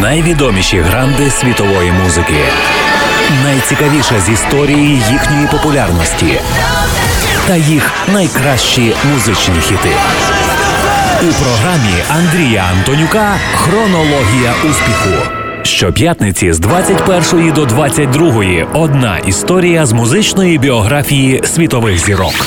найвідоміші гранди світової музики. Найцікавіше з історії їхньої популярності та їх найкращі музичні хіти. У програмі Андрія Антонюка Хронологія успіху. Щоп'ятниці з 21 до 22 одна історія з музичної біографії світових зірок.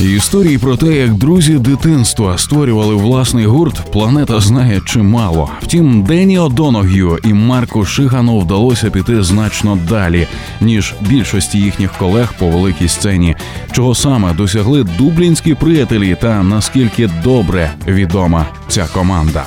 Історії про те, як друзі дитинства створювали власний гурт, планета знає чимало. Втім, Дені Одоног'ю і Марку Шигану вдалося піти значно далі, ніж більшості їхніх колег по великій сцені, чого саме досягли дублінські приятелі та наскільки добре відома ця команда.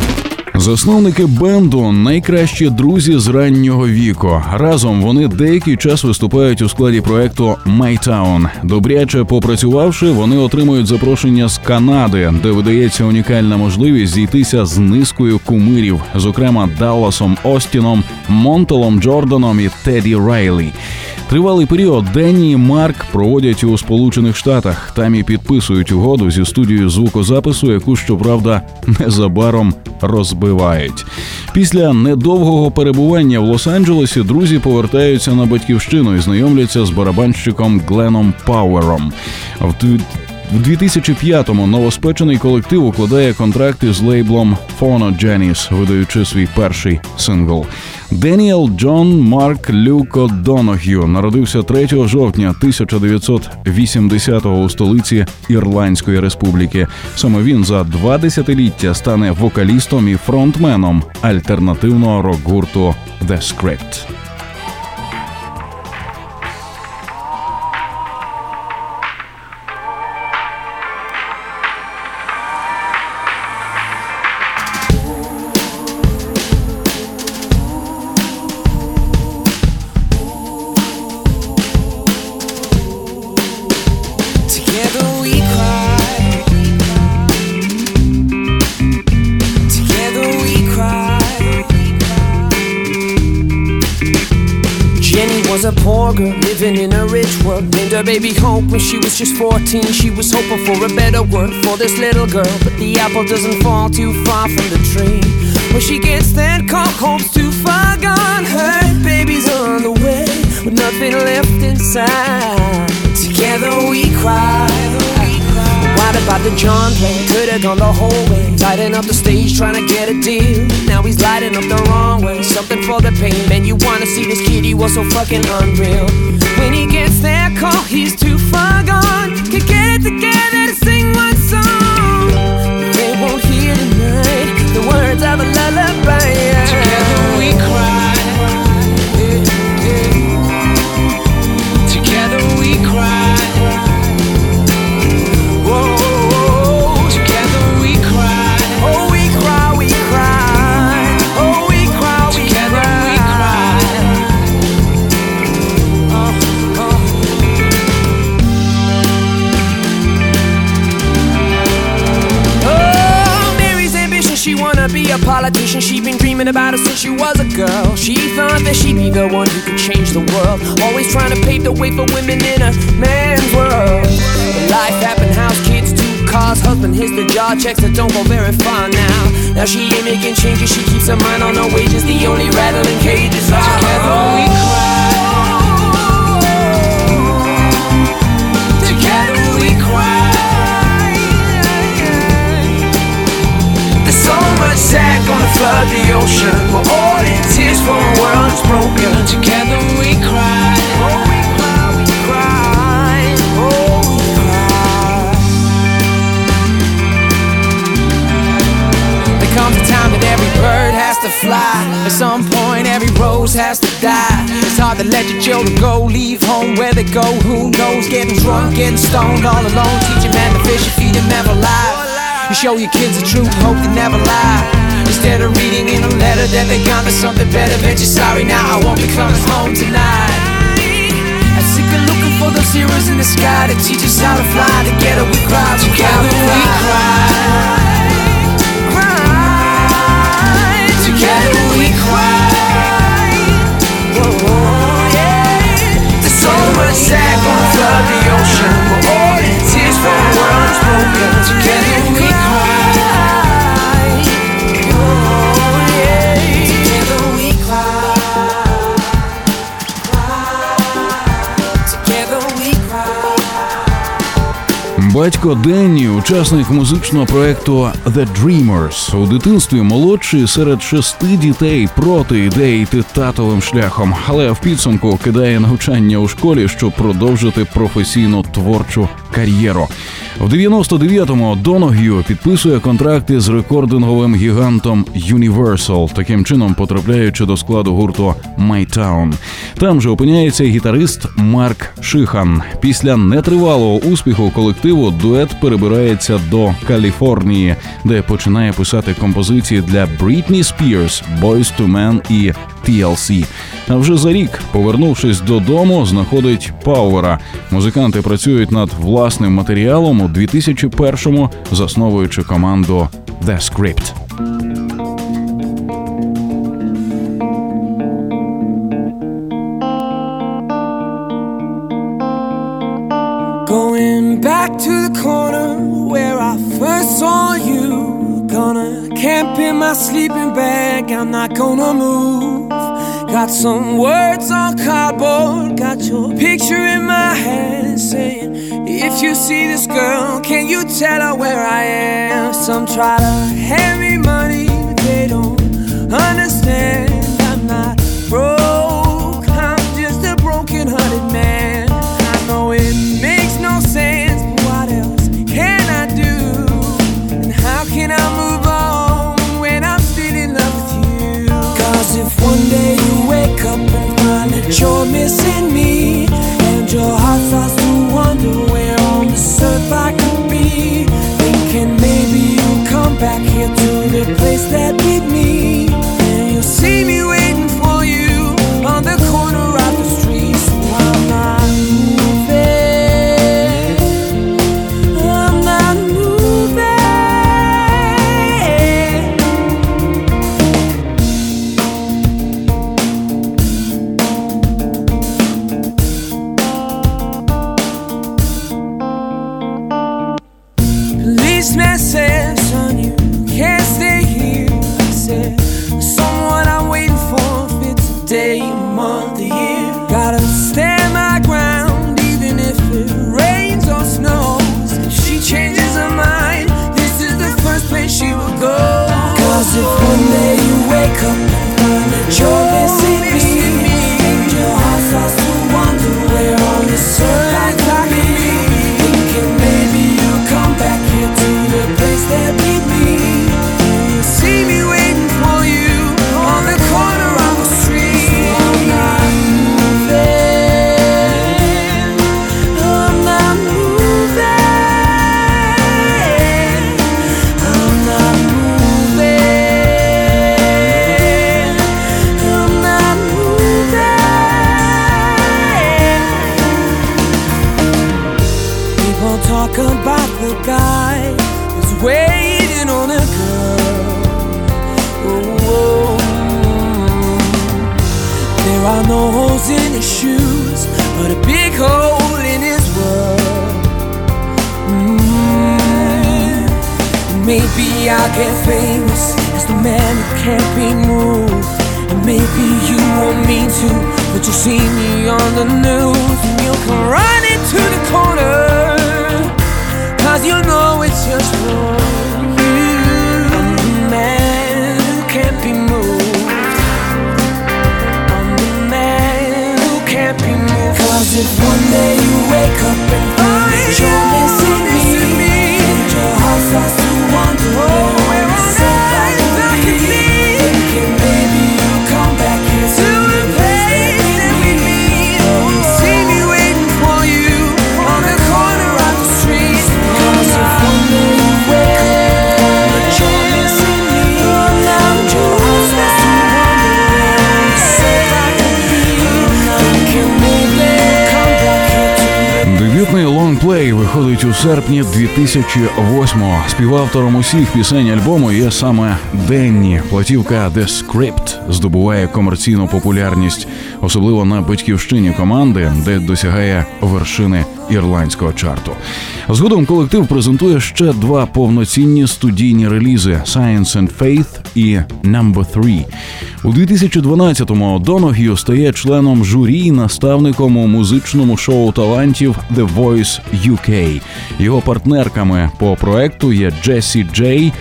Засновники бенду найкращі друзі з раннього віку. Разом вони деякий час виступають у складі проекту Town. Добряче попрацювавши, вони отримують запрошення з Канади, де видається унікальна можливість зійтися з низкою кумирів, зокрема Далласом Остіном, Монтелом Джорданом і Теді Райлі. Тривалий період Денні і Марк проводять у Сполучених Штатах. Там і підписують угоду зі студією звукозапису, яку щоправда незабаром розбивають. Після недовгого перебування в Лос-Анджелесі друзі повертаються на батьківщину і знайомляться з барабанщиком Гленом Пауером. В 2005-му новоспечений колектив укладає контракти з лейблом Phonogenic, видаючи свій перший сингл. Деніел Джон Марк Люко Доног'ю народився 3 жовтня 1980-го у столиці Ірландської республіки. Саме він за два десятиліття стане вокалістом і фронтменом альтернативного рок-гурту The Script. Was 14. She was hoping for a better world for this little girl. But the apple doesn't fall too far from the tree. When she gets that call, home's too far gone. Her baby's on the way with nothing left inside. Together we cry. What about the John play? Could've gone the whole way. Tighten up the stage, trying to get a deal. Now he's lighting up the wrong way. Something for the pain. Man, you wanna see this kid? He was so fucking unreal. When he gets that call, he's too far gone. Could get it together to sing one song. They won't hear tonight the words of a lullaby. Together we cry. Dreaming about it since she was a girl. She thought that she'd be the one who could change the world. Always trying to pave the way for women in a man's world. Life happened, house, kids, two cars, husband hits the job, checks that don't go very far now. Now she ain't making changes, she keeps her mind on her wages. The only rattling cages are together we cry. So much sad gonna flood the ocean. We're all in tears for a world that's broken. Together we cry. Oh, we cry, we cry. Oh, we cry. There comes a time that every bird has to fly. At some point, every rose has to die. It's hard to let your children go, leave home where they go. Who knows? Getting drunk, getting stoned all alone. Teach a man to fish feed him never lie. You show your kids the truth, hope they never lie. Instead of reading in a letter that they gone to something better, bet you're sorry now. I won't be coming home tonight. I'm sick of looking for those heroes in the sky to teach us how to fly. Together we cry, together we cry. We cry. Sad gonna flood the ocean. Oh, We're all from words broken to getting me high. Батько Денні, учасник музичного проекту The Dreamers, у дитинстві молодший серед шести дітей проти ідеї йти татовим шляхом, але в підсумку кидає навчання у школі, щоб продовжити професійну творчу кар'єру. В 99-му Доног'ю підписує контракти з рекординговим гігантом Universal, таким чином потрапляючи до складу гурту Town. Там же опиняється гітарист Марк Шихан. Після нетривалого успіху колективу дует перебирається до Каліфорнії, де починає писати композиції для Britney Spears, Boyz II Men і TLC. А вже за рік, повернувшись додому, знаходить Пауера. Музиканти працюють над власним матеріалом у 2001-му, засновуючи команду The Script. Going back to the corner where I first saw you. Gonna camp in my sleeping bag, I'm not gonna move. Got some words on cardboard, got your picture in my hand saying, If you see this girl, can you tell her where I am? Some try to hand me money, but they don't understand. You're missing me, Maybe I'll get famous as the man who can't be moved. And maybe you won't mean to, but you'll see me on the news and you'll come running to the corner. Cause you know it's just for you. I'm the man who can't be moved. I'm the man who can't be moved. Cause if one day you wake up and виходить у серпні 2008-го. Співавтором усіх пісень альбому є саме Денні. Платівка The Script здобуває комерційну популярність, особливо на батьківщині команди, де досягає вершини ірландського чарту. Згодом колектив презентує ще два повноцінні студійні релізи «Science and Faith» і «Number 3». У 2012-му Доног'ю стає членом журі і наставником у музичному шоу талантів «The Voice UK». Його партнерками по проекту є Джесі Джей,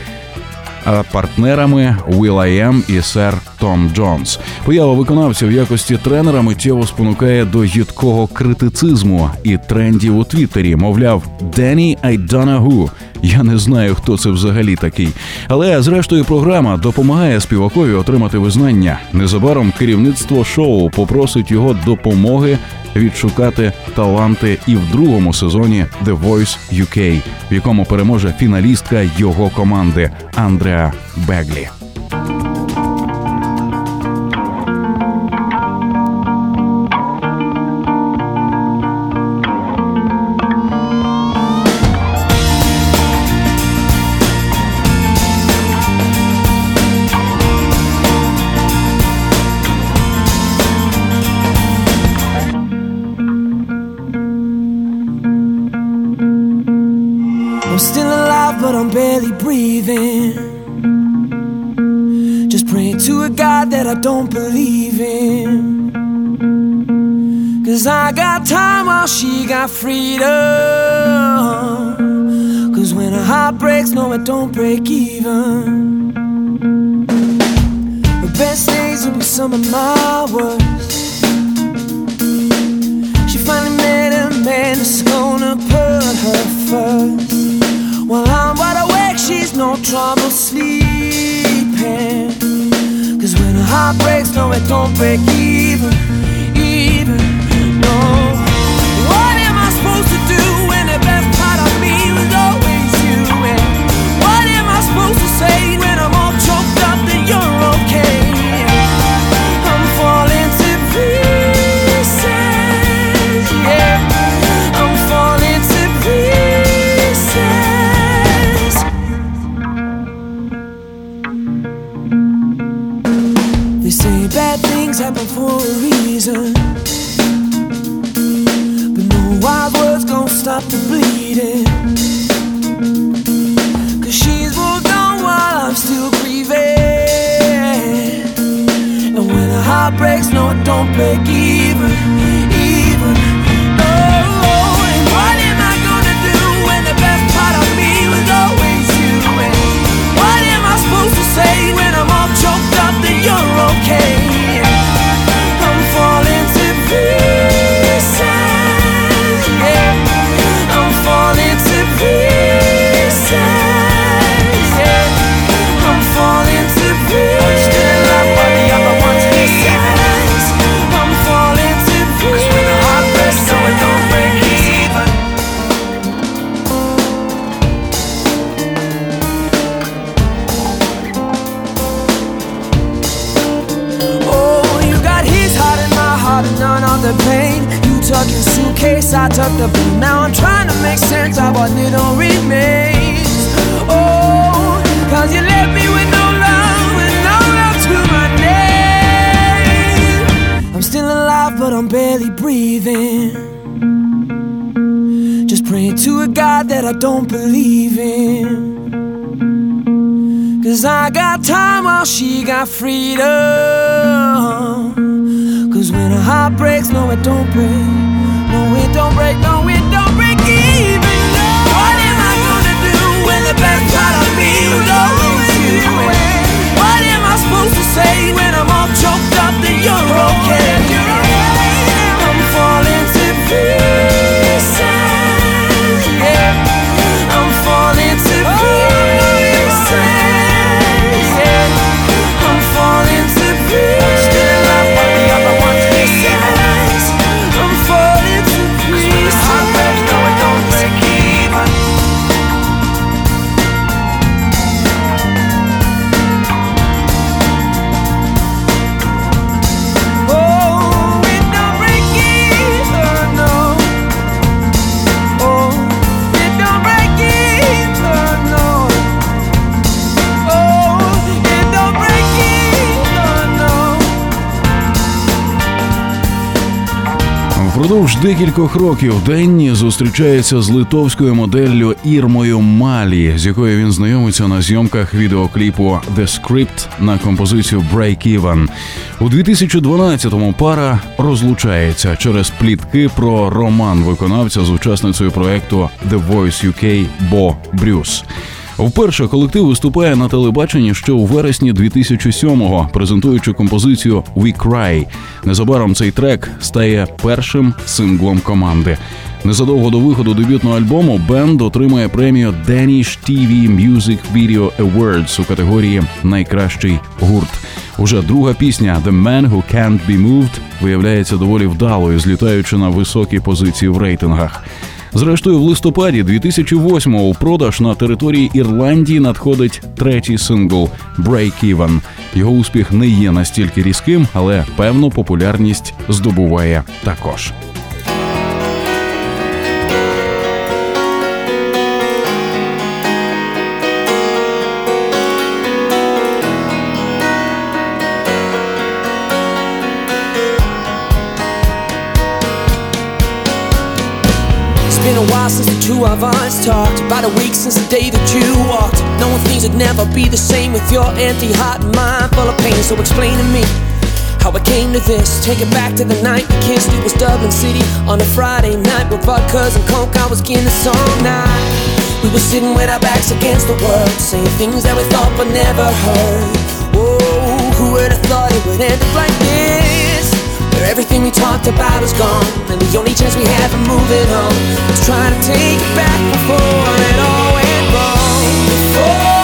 партнерами Will I Am і сер Том Джонс. Поява виконавця в якості тренера миттєво спонукає до їдкого критицизму і трендів у Твіттері. Мовляв, «Danny I don't who. Я не знаю, хто це взагалі такий. Але зрештою програма допомагає співакові отримати визнання. Незабаром керівництво шоу попросить його допомоги відшукати таланти і в другому сезоні The Voice UK, в якому переможе фіналістка його команди Андреа Беглі. Don't stop the bleeding. Cause she's moved on while I'm still grieving. And when a heart breaks, no, it don't break even, even. Your suitcase, I took the blue. Now I'm trying to make sense of what little remains. Oh, cause you left me with no love and no love to my name. I'm still alive, but I'm barely breathing. Just praying to a God that I don't believe in. Cause I got time while she got freedom. Heart breaks, no, it don't break. No, it don't break, no, it don't break even. What am I gonna do when the best part of me always you? And what am I supposed to say when I'm all choked up that you're okay? I'm falling to pieces. Декількох років Денні зустрічається з литовською моделлю Ірмою Малі, з якою він знайомиться на зйомках відеокліпу «The Script» на композицію «Break Even». У 2012-му пара розлучається через плітки про роман виконавця з учасницею проекту «The Voice UK» Бо Брюс. Вперше колектив виступає на телебаченні ще у вересні 2007-го, презентуючи композицію «We Cry». Незабаром цей трек стає першим синглом команди. Незадовго до виходу дебютного альбому бенд отримує премію Danish TV Music Video Awards у категорії Найкращий гурт. Уже друга пісня «The Man Who Can't Be Moved» виявляється доволі вдалою, злітаючи на високі позиції в рейтингах. Зрештою, в листопаді 2008-го у продаж на території Ірландії надходить третій сингл «Break Even». Його успіх не є настільки різким, але певну популярність здобуває також. Been a while since the two of us talked. About a week since the day that you walked. Knowing things would never be the same with your empty heart and mind full of pain. So explain to me how it came to this. Take it back to the night we kissed. It was Dublin City on a Friday night with vodkas and coke. I was getting this song night. We were sitting with our backs against the world, saying things that we thought but never heard. Who would have thought it would end up like this? Everything we talked about is gone, and the only chance we have of moving on is trying to take it back before it all went wrong. Before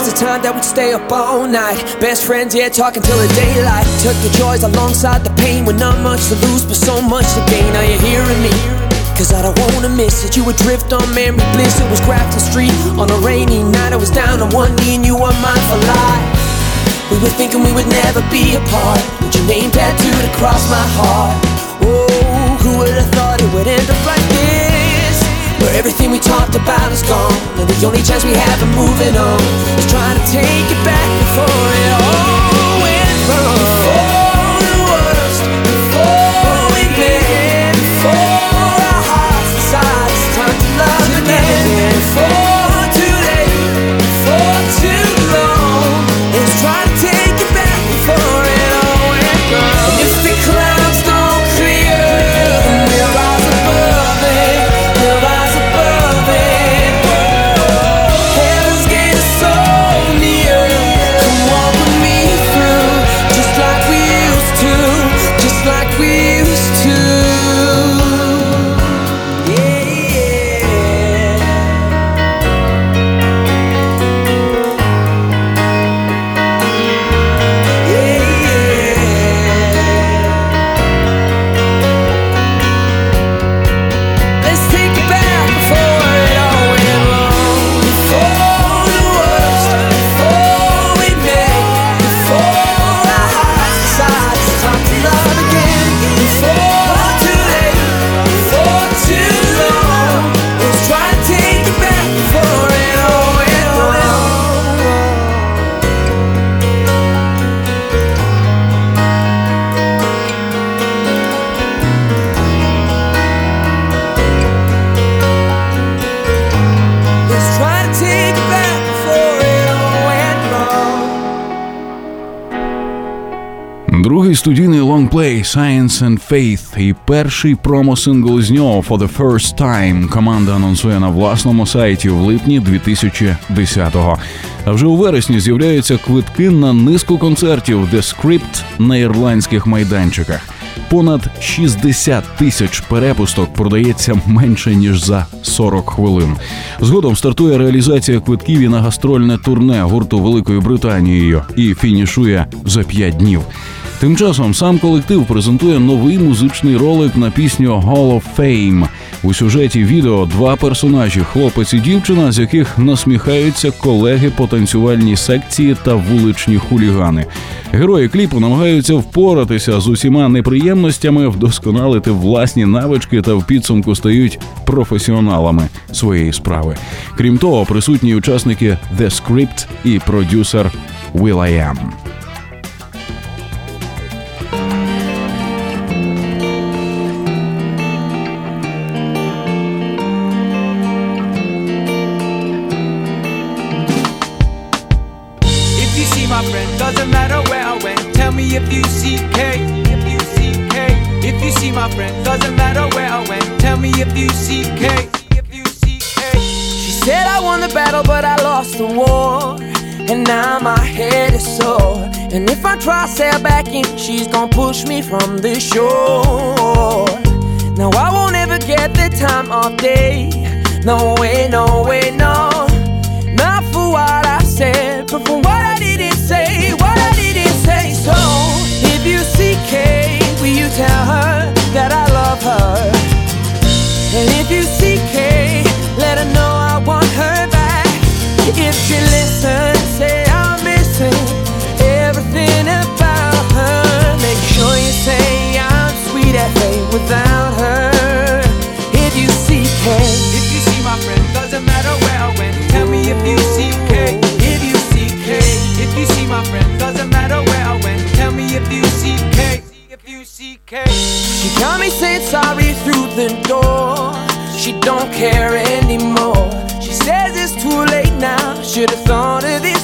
was a time that we'd stay up all night, best friends, yeah, talking till the daylight. Took the joys alongside the pain, with not much to lose, but so much to gain. Are you hearing me? Cause I don't wanna miss it. You would drift on memory bliss. It was Grafton Street on a rainy night. I was down on one knee and you were mine for life. We were thinking we would never be apart. With your name tattooed across my heart. Oh, who would have thought it would end up like this? Where everything we talked about is gone. And the only chance we have of moving on is trying to take it back before it all went wrong. Before our hearts decide it's time to love again. Лонгплей Science and Faith і перший промо-сингл з нього For the First Time команда анонсує на власному сайті в липні 2010-го. А вже у вересні з'являються квитки на низку концертів The Script на ірландських майданчиках. Понад 60 тисяч перепусток продається менше ніж за 40 хвилин. Згодом стартує реалізація квитків і на гастрольне турне гурту Великою Британією і фінішує за 5 днів. Тим часом сам колектив презентує новий музичний ролик на пісню «Hall of Fame». У сюжеті відео два персонажі хлопець і дівчина, з яких насміхаються колеги по танцювальній секції та вуличні хулігани. Герої кліпу намагаються впоратися з усіма неприємностями, вдосконалити власні навички та в підсумку стають професіоналами своєї справи. Крім того, присутні учасники The Script і продюсер Will.i.am. now my head is sore. And if I try sail back in, she's gonna push me from the shore. Now I won't ever get the time of day. No way, no way, no. Not for what I said, but for what I didn't say, what I didn't say. So, if you see Kay, will you tell her that I love her? And if you see Kay, let her know I want her back. If she listens, without her. If you see Kay, if you see my friend, doesn't matter where I went. Tell me if you see Kay, if you see Kay, if you see my friend, doesn't matter where I went. Tell me if you see Kay, if you see Kay. She got me saying sorry through the door. She don't care anymore. She says it's too late now. Should've thought of this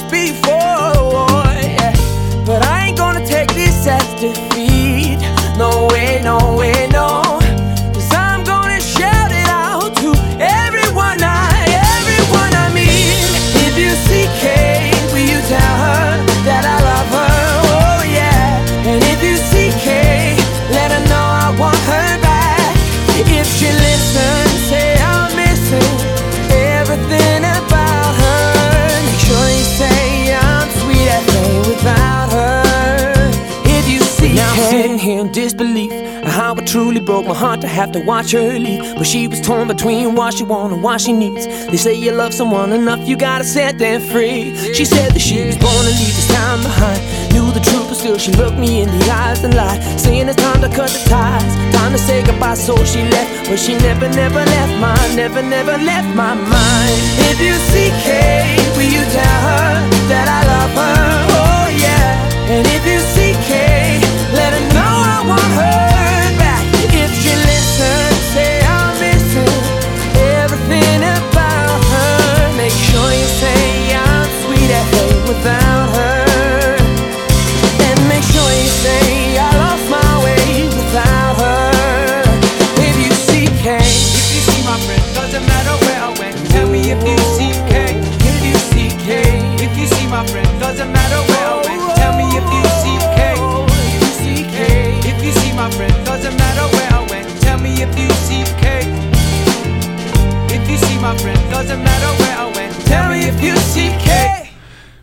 truly broke my heart to have to watch her leave. But she was torn between what she wants and what she needs. They say you love someone enough, you gotta set them free. She said that she was born to leave this time behind. Knew the truth, but still she looked me in the eyes and lied. Saying it's time to cut the ties, time to say goodbye. So she left, but she never, never left mine. Never, never left my mind. If you see Kay, will you tell her that I love her? Oh yeah. And if you see Kay, let her know I want her my friend, doesn't matter where I went. Tell me if you Kay.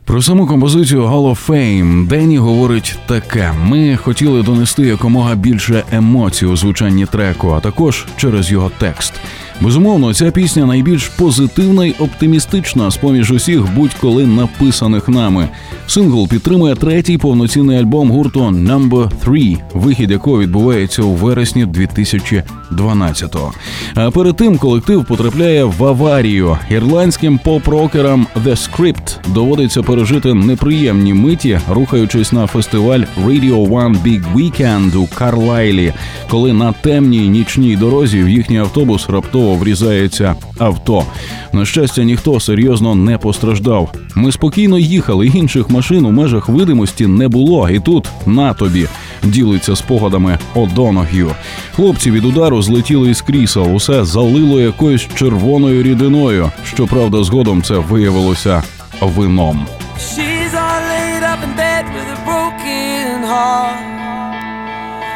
Про саму композицію Hall of Fame Дені говорить таке: ми хотіли донести якомога більше емоцій у звучанні треку, а також через його текст. Безумовно, ця пісня найбільш позитивна й оптимістична з поміж усіх будь-коли написаних нами. Сингл підтримує третій повноцінний альбом гурту Number 3, вихід якого відбувається у вересні 2012-го. А перед тим колектив потрапляє в аварію. Ірландським поп-рокерам The Script доводиться пережити неприємні миті, рухаючись на фестиваль Radio One Big Weekend у Карлайлі, коли на темній нічній дорозі в їхній автобус раптово врізається авто. На щастя, ніхто серйозно не постраждав. Ми спокійно їхали, інших машин у межах видимості не було, і тут на тобі ділиться спогадами Одоног'ю. Хлопці від удару злетіли із крісел, усе залило якоюсь червоною рідиною. Щоправда, згодом це виявилося вином. She's all laid up in bed with a broken heart.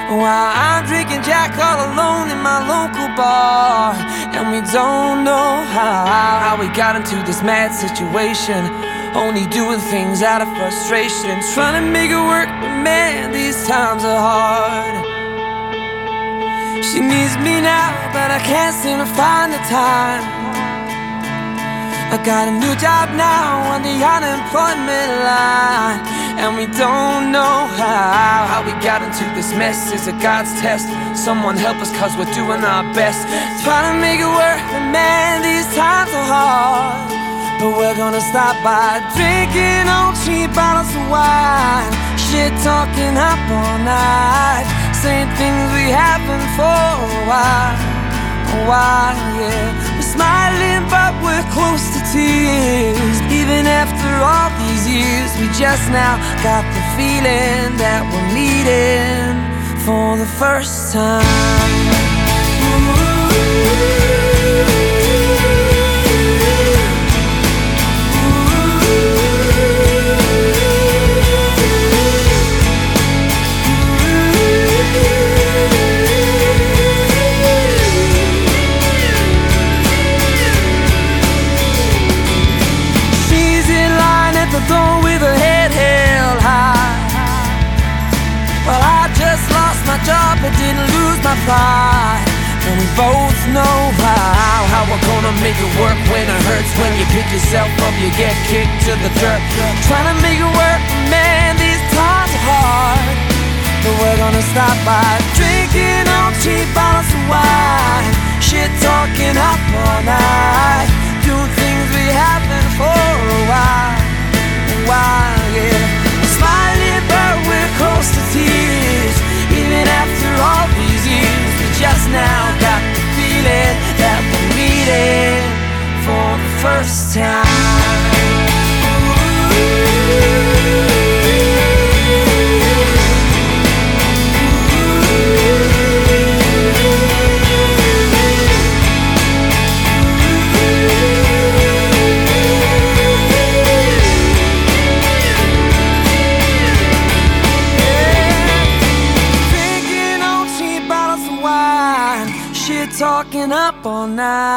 While I'm drinking Jack all alone in my local bar. And we don't know how, how we got into this mad situation. Only doing things out of frustration. Trying to make it work, but man, these times are hard. She needs me now, but I can't seem to find the time. I got a new job now on the unemployment line. And we don't know how, how we got into this mess. Is a God's test? Someone help us, cause we're doing our best. Trying to make it work, but man, these times are hard. But we're gonna stop by drinking on cheap bottles of wine. Shit talking up all night. Saying things we haven't for a while. A while, yeah. We're smiling, but we're close to tears. Even after all years, we just now got the feeling that we're meeting for the first time. And we both know how, how we're gonna make it work when it hurts. When you pick yourself up, you get kicked to the dirt. Trying to make it work, man, these times are hard. But we're gonna stop by drinking on cheap bottles of wine. Shit talking up all night. Doing things we haven't for a while. A while, now got the feeling that we're meeting for the first time.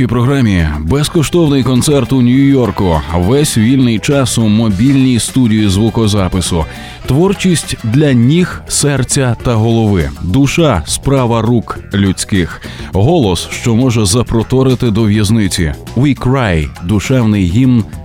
Нашій програмі безкоштовний концерт у Нью-Йорку. Весь вільний час у мобільній студії звукозапису. Творчість для ніг, серця та голови. Душа справа рук людських. Голос, що може запроторити до в'язниці. We Cry – душевний гімн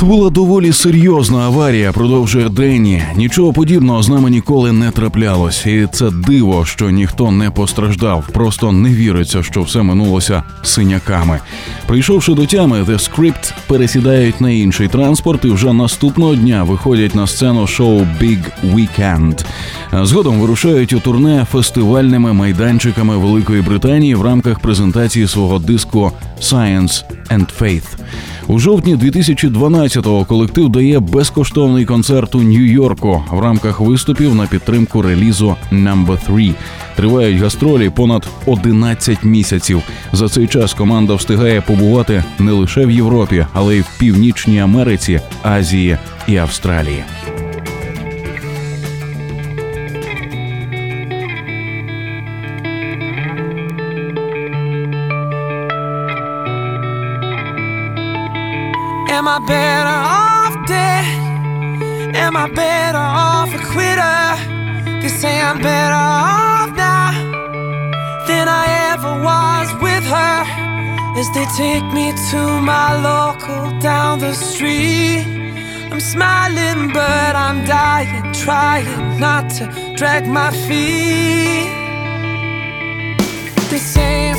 Це була доволі серйозна аварія. Продовжує Денні. Нічого подібного з нами ніколи не траплялось, і це диво, що ніхто не постраждав. Просто не віриться, що все минулося синяками. Прийшовши до тями, The Script пересідають на інший транспорт і вже наступного дня виходять на сцену шоу Big Weekend. Згодом вирушають у турне фестивальними майданчиками Великої Британії в рамках презентації свого диску Science and Faith. у жовтні 2012 17-го колектив дає безкоштовний концерт у Нью-Йорку в рамках виступів на підтримку релізу «Number 3». Тривають гастролі понад 11 місяців. За цей час команда встигає побувати не лише в Європі, але й в Північній Америці, Азії і Австралії. I'm better off now than I ever was with her. As they take me to my local down the street, I'm smiling, but I'm dying, trying not to drag my feet. They say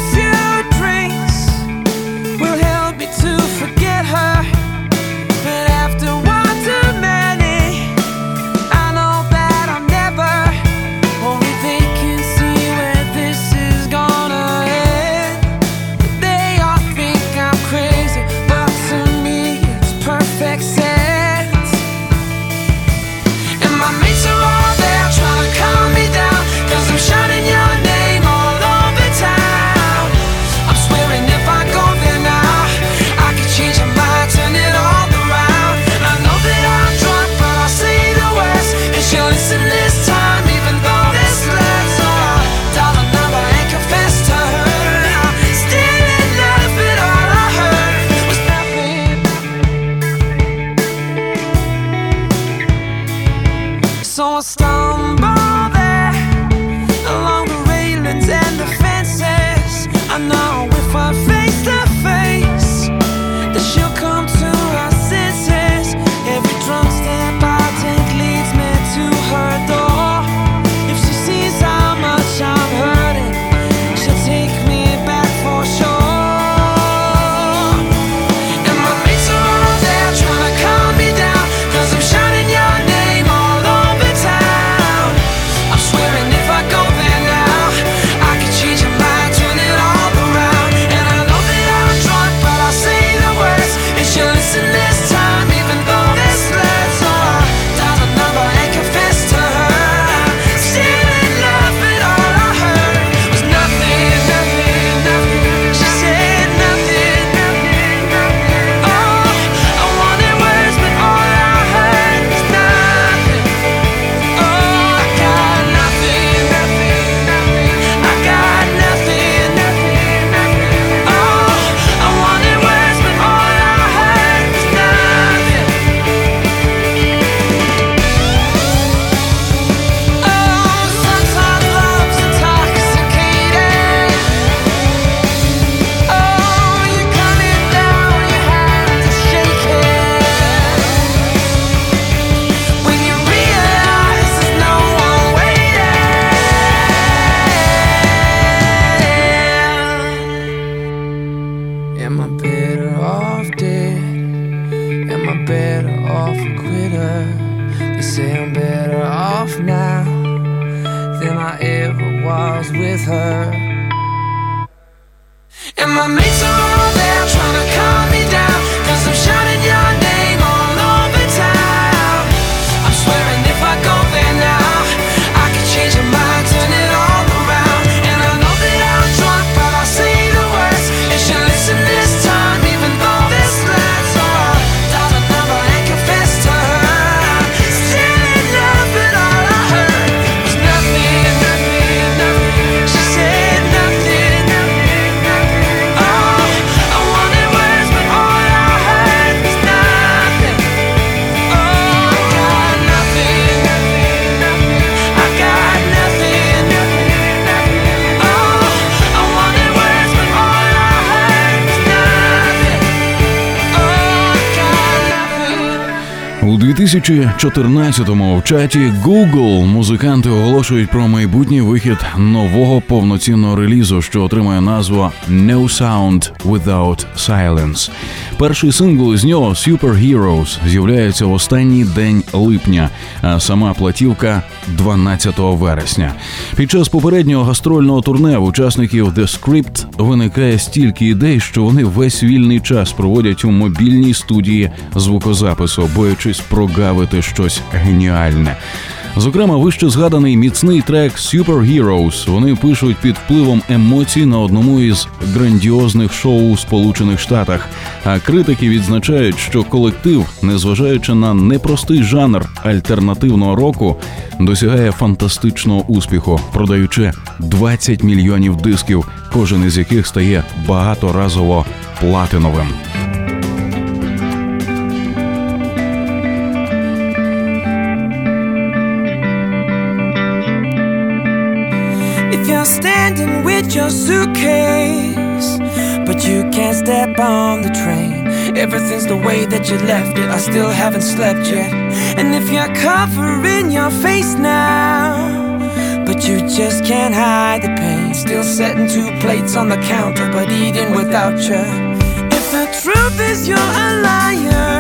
2014-му в чаті Google музиканти оголошують про майбутній вихід нового повноцінного релізу, що отримає назву No Sound Without Silence. Перший сингл з нього Superheroes з'являється в останній день липня, а сама платівка 12 вересня. Під час попереднього гастрольного турне в учасників The Script виникає стільки ідей, що вони весь вільний час проводять у мобільній студії звукозапису, боячись прогавити щось геніальне. Зокрема, вище згаданий міцний трек Superheroes вони пишуть під впливом емоцій на одному із грандіозних шоу у Сполучених Штатах. А критики відзначають, що колектив, незважаючи на непростий жанр альтернативного року, досягає фантастичного успіху, продаючи 20 мільйонів дисків, кожен із яких стає багаторазово платиновим. Your suitcase, but you can't step on the train, everything's the way that you left it. I still haven't slept yet. And if you're covering your face now, but you just can't hide the pain, still setting two plates on the counter, but eating without you. If the truth is you're a liar,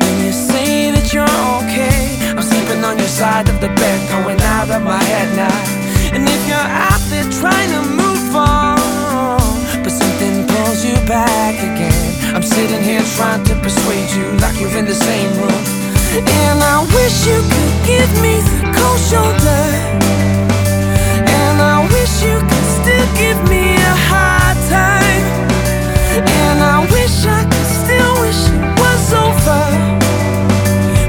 when you say that you're okay, I'm sleeping on your side of the bed, going out of my head now. And if you're out trying to move on, but something pulls you back again, I'm sitting here trying to persuade you like you're in the same room. And I wish you could give me the cold shoulder. And I wish you could still give me a hard time. And I wish I could still wish it was over.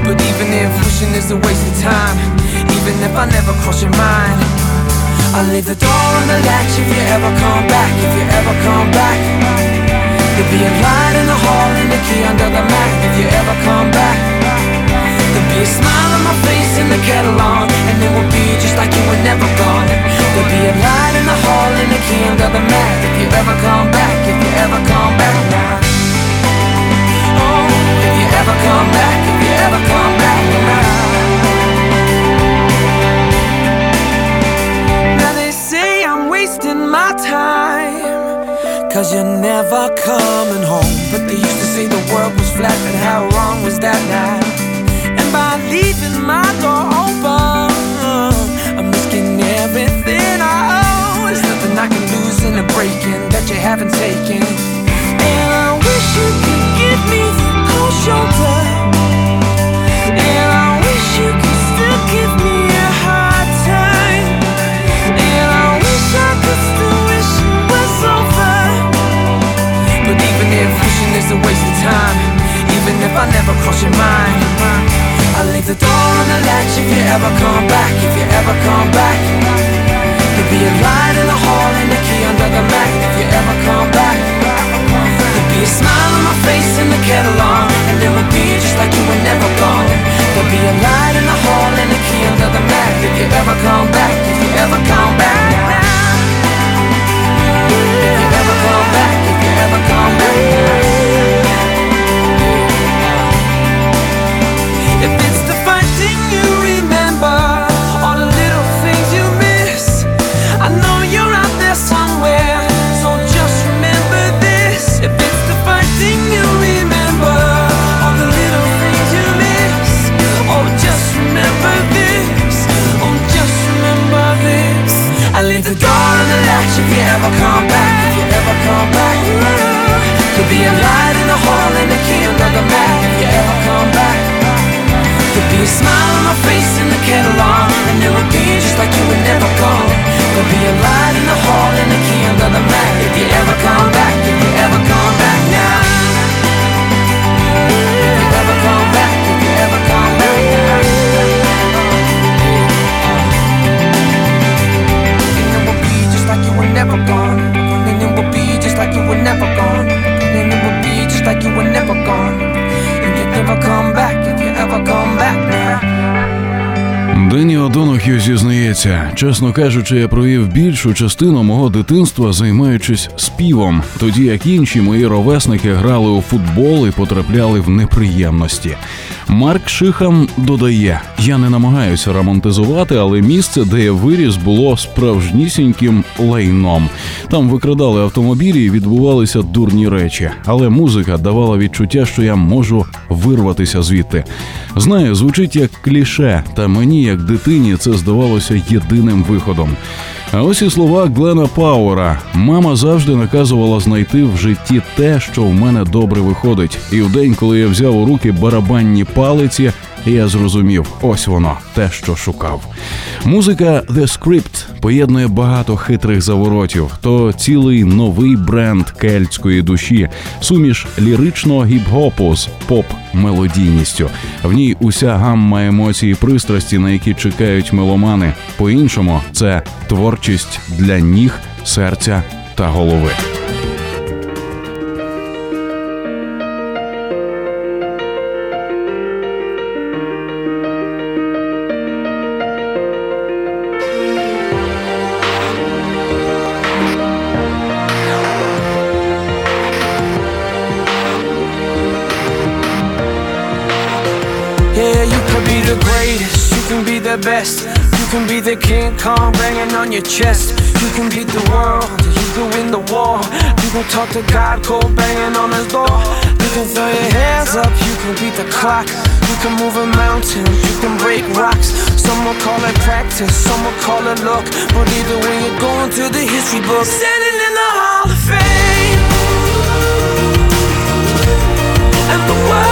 But even if wishing is a waste of time, even if I never cross your mind, I'll leave the door on the latch if you ever come back, if you ever come back. There'll be a light in the hall and the key under the mat if you ever come back. There'll be a smile on my face and the kettle on, and it will be just like you were never gone. Cause you're never coming home. But they used to say the world was flat and how wrong was that now? And by leaving my door open I'm risking everything I own. There's nothing I can lose in a breaking That you haven't taken. And I wish you could give me the cold shoulder if I never cross your mind, I'll leave the door on the latch if you ever come back, if you ever come back. There'll be a light in the hall and a key under the mat if you ever come back. There'll be a smile on my face and the kettle on, and it will be just like you were never gone. There'll be a light in the hall and a key under the mat if you ever come back, leave the door on the latch if you ever come back, if you ever come back. There'll be a light in the hall and a key under the mat if you ever come back. There'll be a smile on my face and the kettle on And it be just like you were never gone There'll be a light in the hall and a key under the mat If you ever come back, Дені Одонохів зізнається. Чесно кажучи, я провів більшу частину мого дитинства, займаючись співом, тоді як інші мої ровесники грали у футбол і потрапляли в неприємності. Марк Шихам додає: я не намагаюся романтизувати, але місце, де я виріс, було справжнісіньким лайном. Там викрадали автомобілі і відбувалися дурні речі, але музика давала відчуття, що я можу вирватися звідти. Знаю, звучить як кліше, та мені, як дитині, це здавалося єдиним виходом. А ось і слова Глена Пауера. Мама завжди наказувала знайти в житті те, що в мене добре виходить. І в день, коли я взяв у руки барабанні палиці, я зрозумів, ось воно, те, що шукав. Музика The Script поєднує багато хитрих заворотів, то цілий новий бренд кельтської душі, суміш ліричного гіп-гопу з поп-мелодійністю. В ній уся гамма емоцій і пристрасті, на які чекають меломани. По-іншому, це творчість для ніг, серця та голови. The best. You can be the King Kong banging on your chest. You can beat the world, you can win the war. You can talk to God, cold banging on his door. You can throw your hands up, you can beat the clock. You can move a mountain, you can break rocks. Some will call it practice, some will call it luck. But either way, you're going to the history book. Standing in the Hall of Fame. And the world's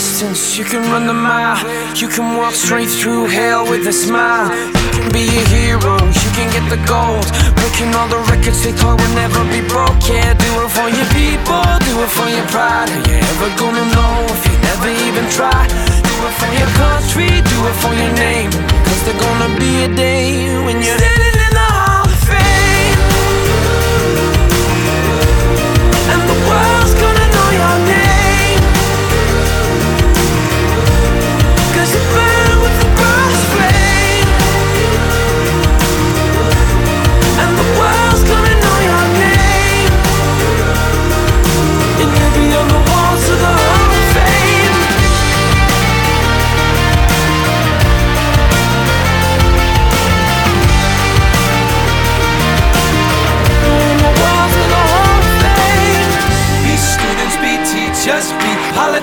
distance, you can run the mile. You can walk straight through hell with a smile. You can be a hero, you can get the gold. Breaking all the records they thought would never be broke. Yeah, do it for your people, do it for your pride. Are you ever gonna know if you never even try? Do it for your country, do it for your name. Cause there's gonna be a day when you're standing in the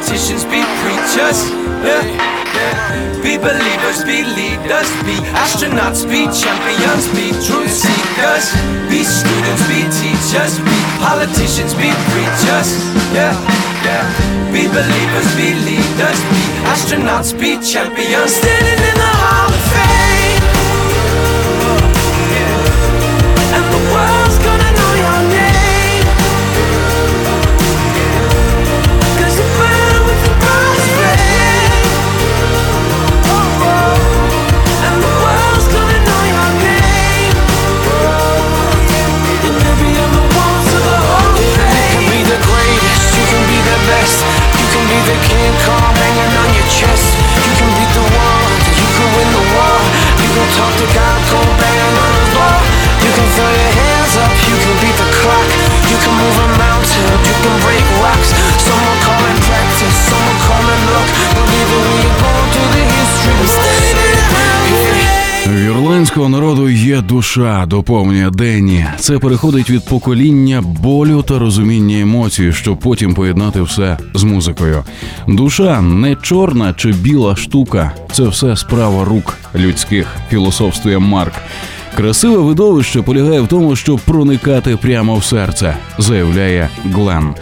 politicians, be preachers. Yeah. Be believers, be leaders, be astronauts, be champions, be truth seekers. Be students, be teachers, be politicians, be preachers. Yeah, yeah. Be believers, be leaders, be astronauts, be champions. Standing in the Hall chest. You can beat the world, you can win the war. You can talk to God, go banging on his door. You can throw your hands up, you can beat the clock. You can move a mountain, you can break rocks. В ірландського народу є душа, доповнює Денні. Це переходить від покоління болю та розуміння емоцій, щоб потім поєднати все з музикою. Душа не чорна чи біла штука, це все справа рук людських, філософствує Марк. Красиве видовище полягає в тому, щоб проникати прямо в серце, заявляє Глен.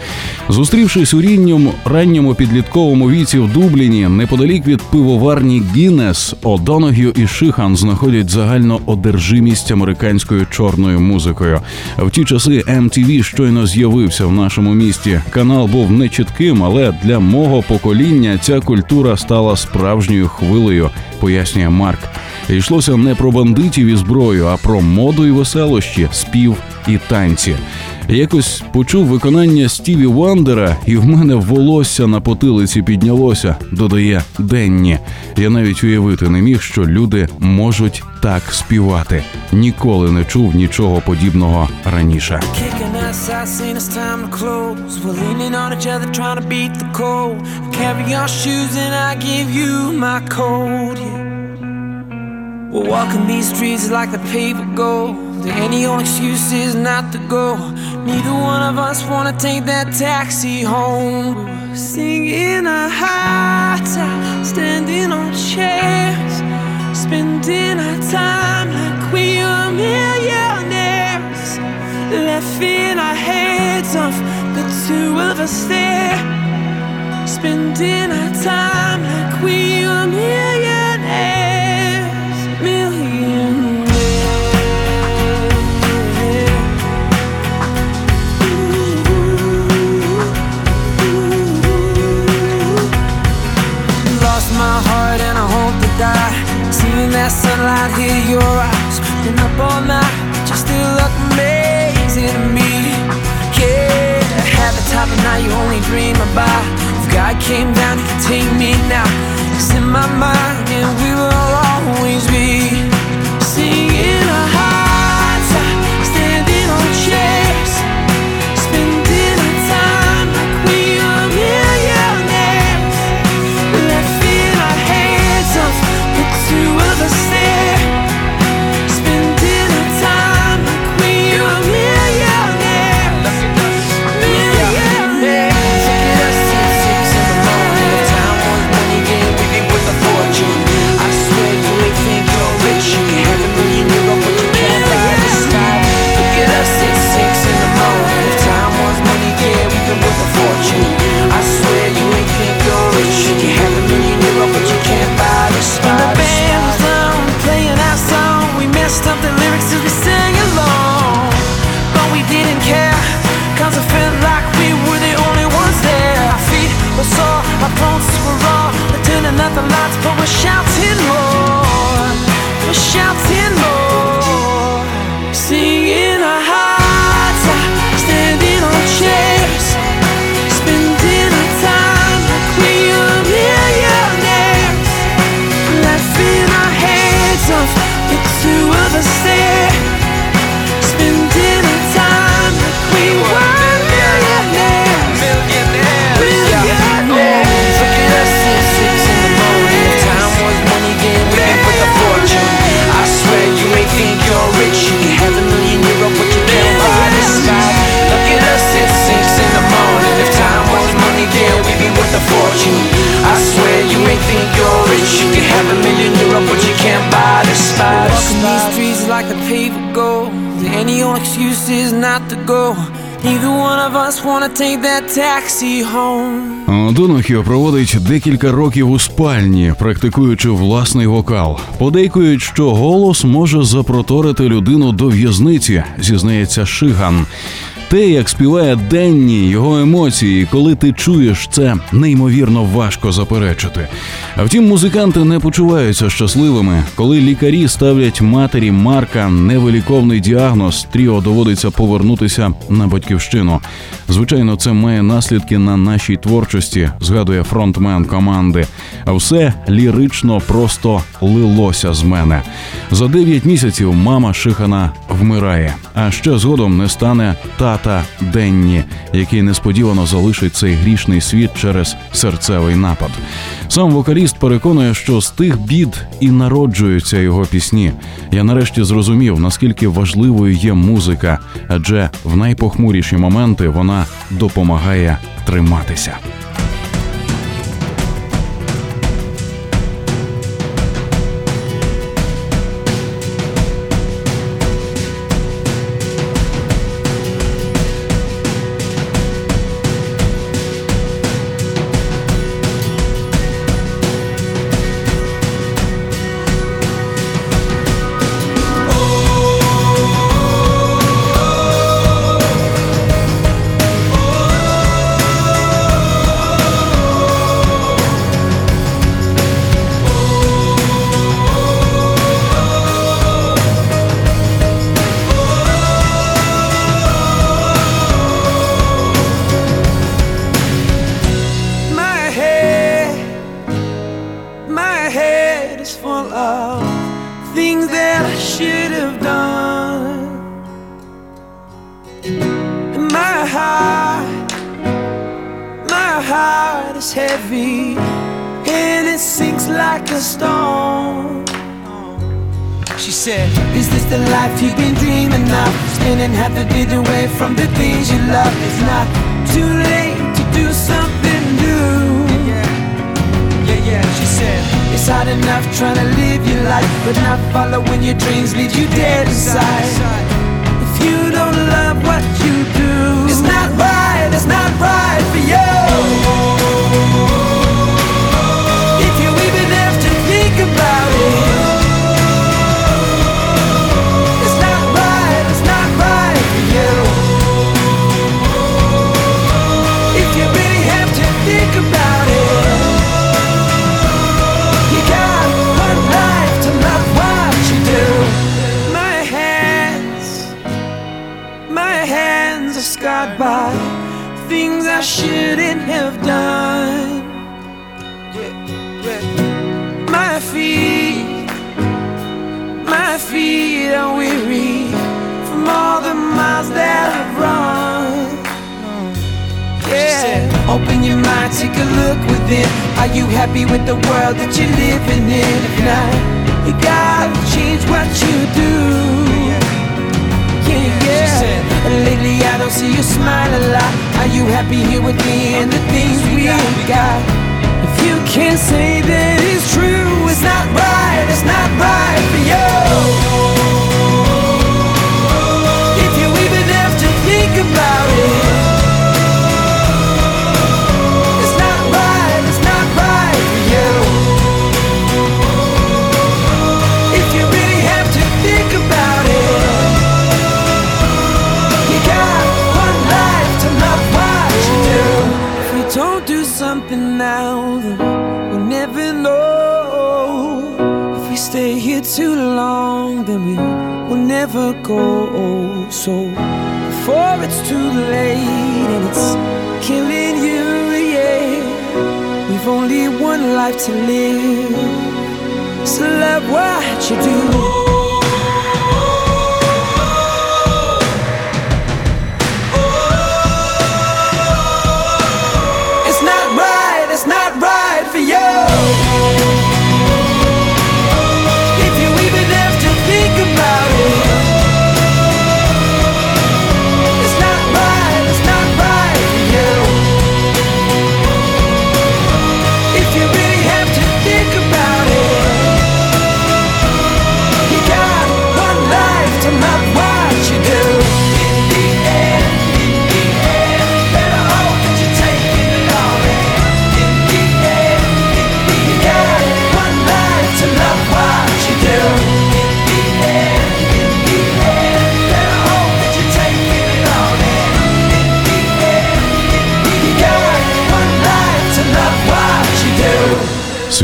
Зустрівшись у рівньому ранньому підлітковому віці в Дубліні, неподалік від пивоварні Гіннес, Одоногю і Шихан знаходять загальну одержимість американською чорною музикою. В ті часи MTV щойно з'явився в нашому місті. Канал був нечітким, але для мого покоління ця культура стала справжньою хвилею, пояснює Марк. Йшлося не про бандитів і зброю, а про моду і веселощі, спів і танці. Якось почув виконання Стіві Вандера, і в мене волосся на потилиці піднялося, додає Денні. Я навіть уявити не міг, що люди можуть так співати. Ніколи не чув нічого подібного раніше. Carry your I give. We're walking these streets like the paper gold. Any old excuse is not to go. Neither one of us wanna take that taxi home. Singing a high time, standing on chairs, spending our time like we are millionaires. Laughing our heads off, the two of us there, spending our time like we are millionaires, That sunlight hit your eyes. Been up all night, but you still look amazing to me. Yeah, I had the type of night you only dream about. If God came down, he could take me now. It's in my mind, and we will always be декілька років у спальні, практикуючи власний вокал. Подейкують, що голос може запроторити людину до в'язниці, зізнається Шиган. Те, як співає Денні, його емоції, коли ти чуєш це, неймовірно важко заперечити. А втім, музиканти не почуваються щасливими, коли лікарі ставлять матері Марка невиліковний діагноз. Тріо доводиться повернутися на батьківщину. Звичайно, це має наслідки на нашій творчості, згадує фронтмен команди. А все лірично просто лилося з мене. За дев'ять місяців мама Шихана вмирає. А ще згодом не стане тата Денні, який несподівано залишить цей грішний світ через серцевий напад. Сам вокаліст переконує, що з тих бід і народжуються його пісні. Я нарешті зрозумів, наскільки важливою є музика, адже в найпохмуріші моменти вона допомагає триматися. Sinks like a stone. She said, Is this the life you've been dreaming of? Spending half the day away from the things you love. It's not too late to do something new. Yeah, yeah, she said, It's hard enough trying to live your life, but not following your dreams leaves you dead inside. If you don't love what you do, it's not right, it's not right I shouldn't have done. My feet my feet are weary from all the miles that I've run. Yeah. Open your mind, take a look within. Are you happy with the world that you're living in? If not, you gotta change what you do. Yeah, yeah. Lately I don't see you smile a lot. Are you happy here with me and the things we got? If you can't say that it's true, it's not right, it's not right for you. If you even have to think about it, never go. So before it's too late and it's killing you, yeah. We've only one life to live. So love what you do.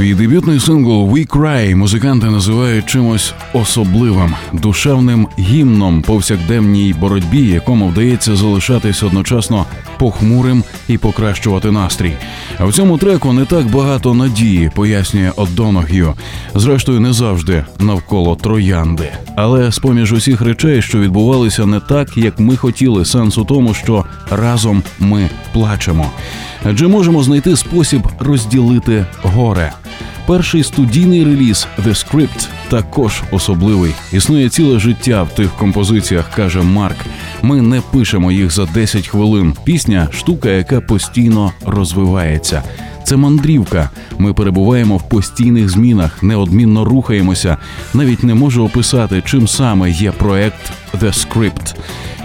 Свій дебютний сингл «We Cry» музиканти називають чимось особливим, душевним гімном повсякденній боротьбі, якому вдається залишатись одночасно похмурим і покращувати настрій. А в цьому треку не так багато надії, пояснює Одоног'ю. Зрештою, не завжди навколо троянди. Але з поміж усіх речей, що відбувалися не так, як ми хотіли, сенс у тому, що разом ми плачемо. Адже можемо знайти спосіб розділити горе. Перший студійний реліз The Script також особливий. Існує ціле життя в тих композиціях, каже Марк. Ми не пишемо їх за 10 хвилин. Пісня штука, яка постійно розвивається. Це мандрівка. Ми перебуваємо в постійних змінах, неодмінно рухаємося. Навіть не можу описати, чим саме є проект The Script.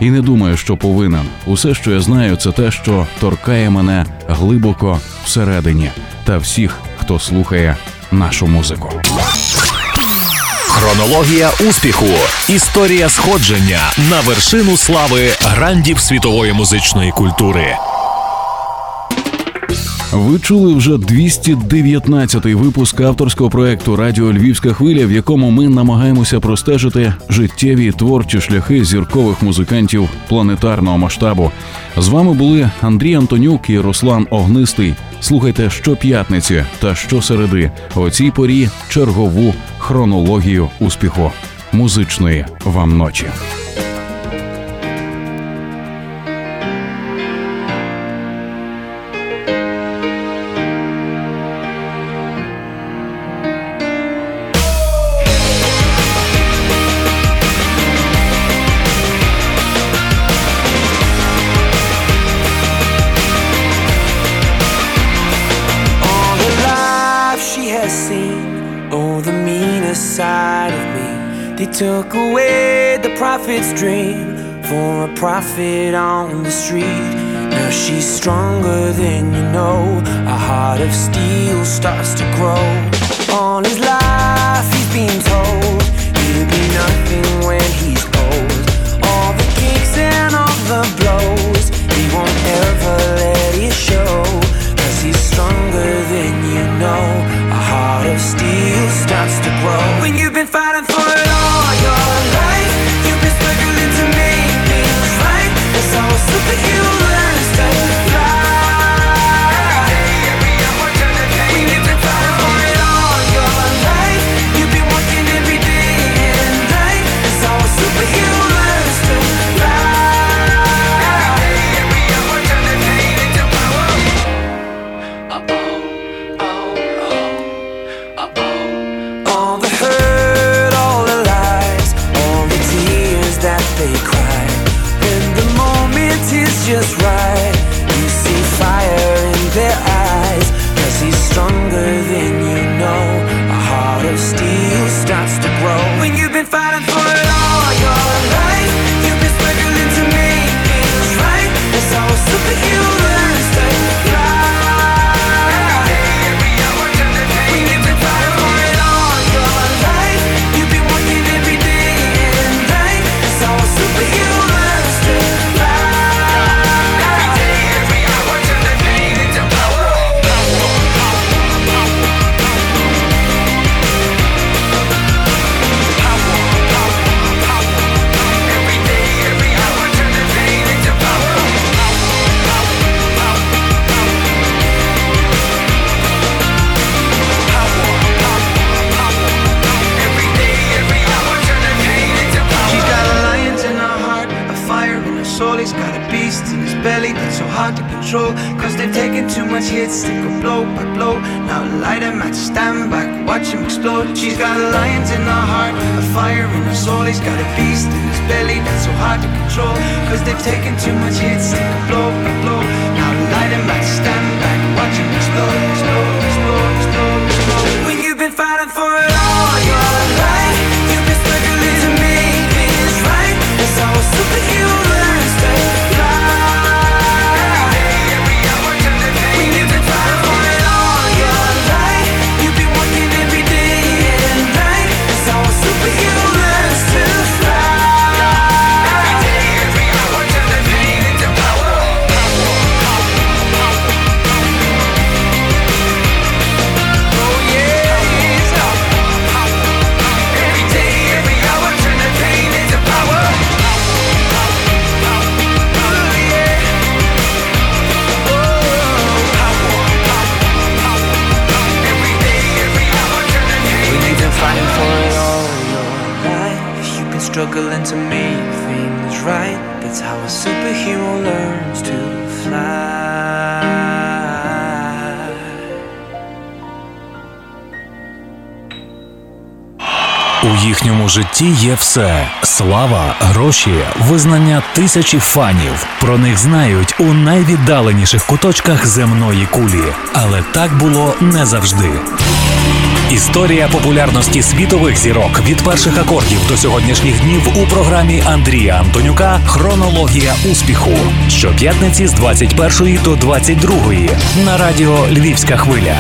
І не думаю, що повинен. Усе, що я знаю, це те, що торкає мене глибоко всередині та всіх, хто слухає нашу музику. Хронологія успіху. Історія сходження на вершину слави грандів світової музичної культури. Ви чули вже 219-й випуск авторського проекту Радіо Львівська хвиля, в якому ми намагаємося простежити життєві творчі шляхи зіркових музикантів планетарного масштабу. З вами були Андрій Антонюк і Руслан Огнистий. Слухайте щоп'ятниці та щосереди о цій порі чергову хронологію успіху музичної вам ночі. Took away the prophet's dream for a prophet on the street. Now she's stronger than you know. A heart of steel starts to grow. All his life he's been that's so hard to control. Cause they've taken too much hits, they go blow by blow. Now light him at stand back, watch him explode. She's got a lion in her heart, a fire in her soul. He's got a beast in his belly that's so hard to control. Cause they've taken too much hits, they go blow by blow. Now light him at stand back, watch him explode, explode, explode, explode, explode. When you've been fighting for it all your life, you've been struggling to make things right. That's how a superhero struggling to make things right. That's how a superhero learns to fly. У їхньому житті є все: слава, гроші, визнання тисячі фанів. Про них знають у найвіддаленіших куточках земної кулі. Але так було не завжди. Історія популярності світових зірок від перших акордів до сьогоднішніх днів у програмі Андрія Антонюка Хронологія успіху щоп'ятниці з 21 до 22 на радіо Львівська хвиля.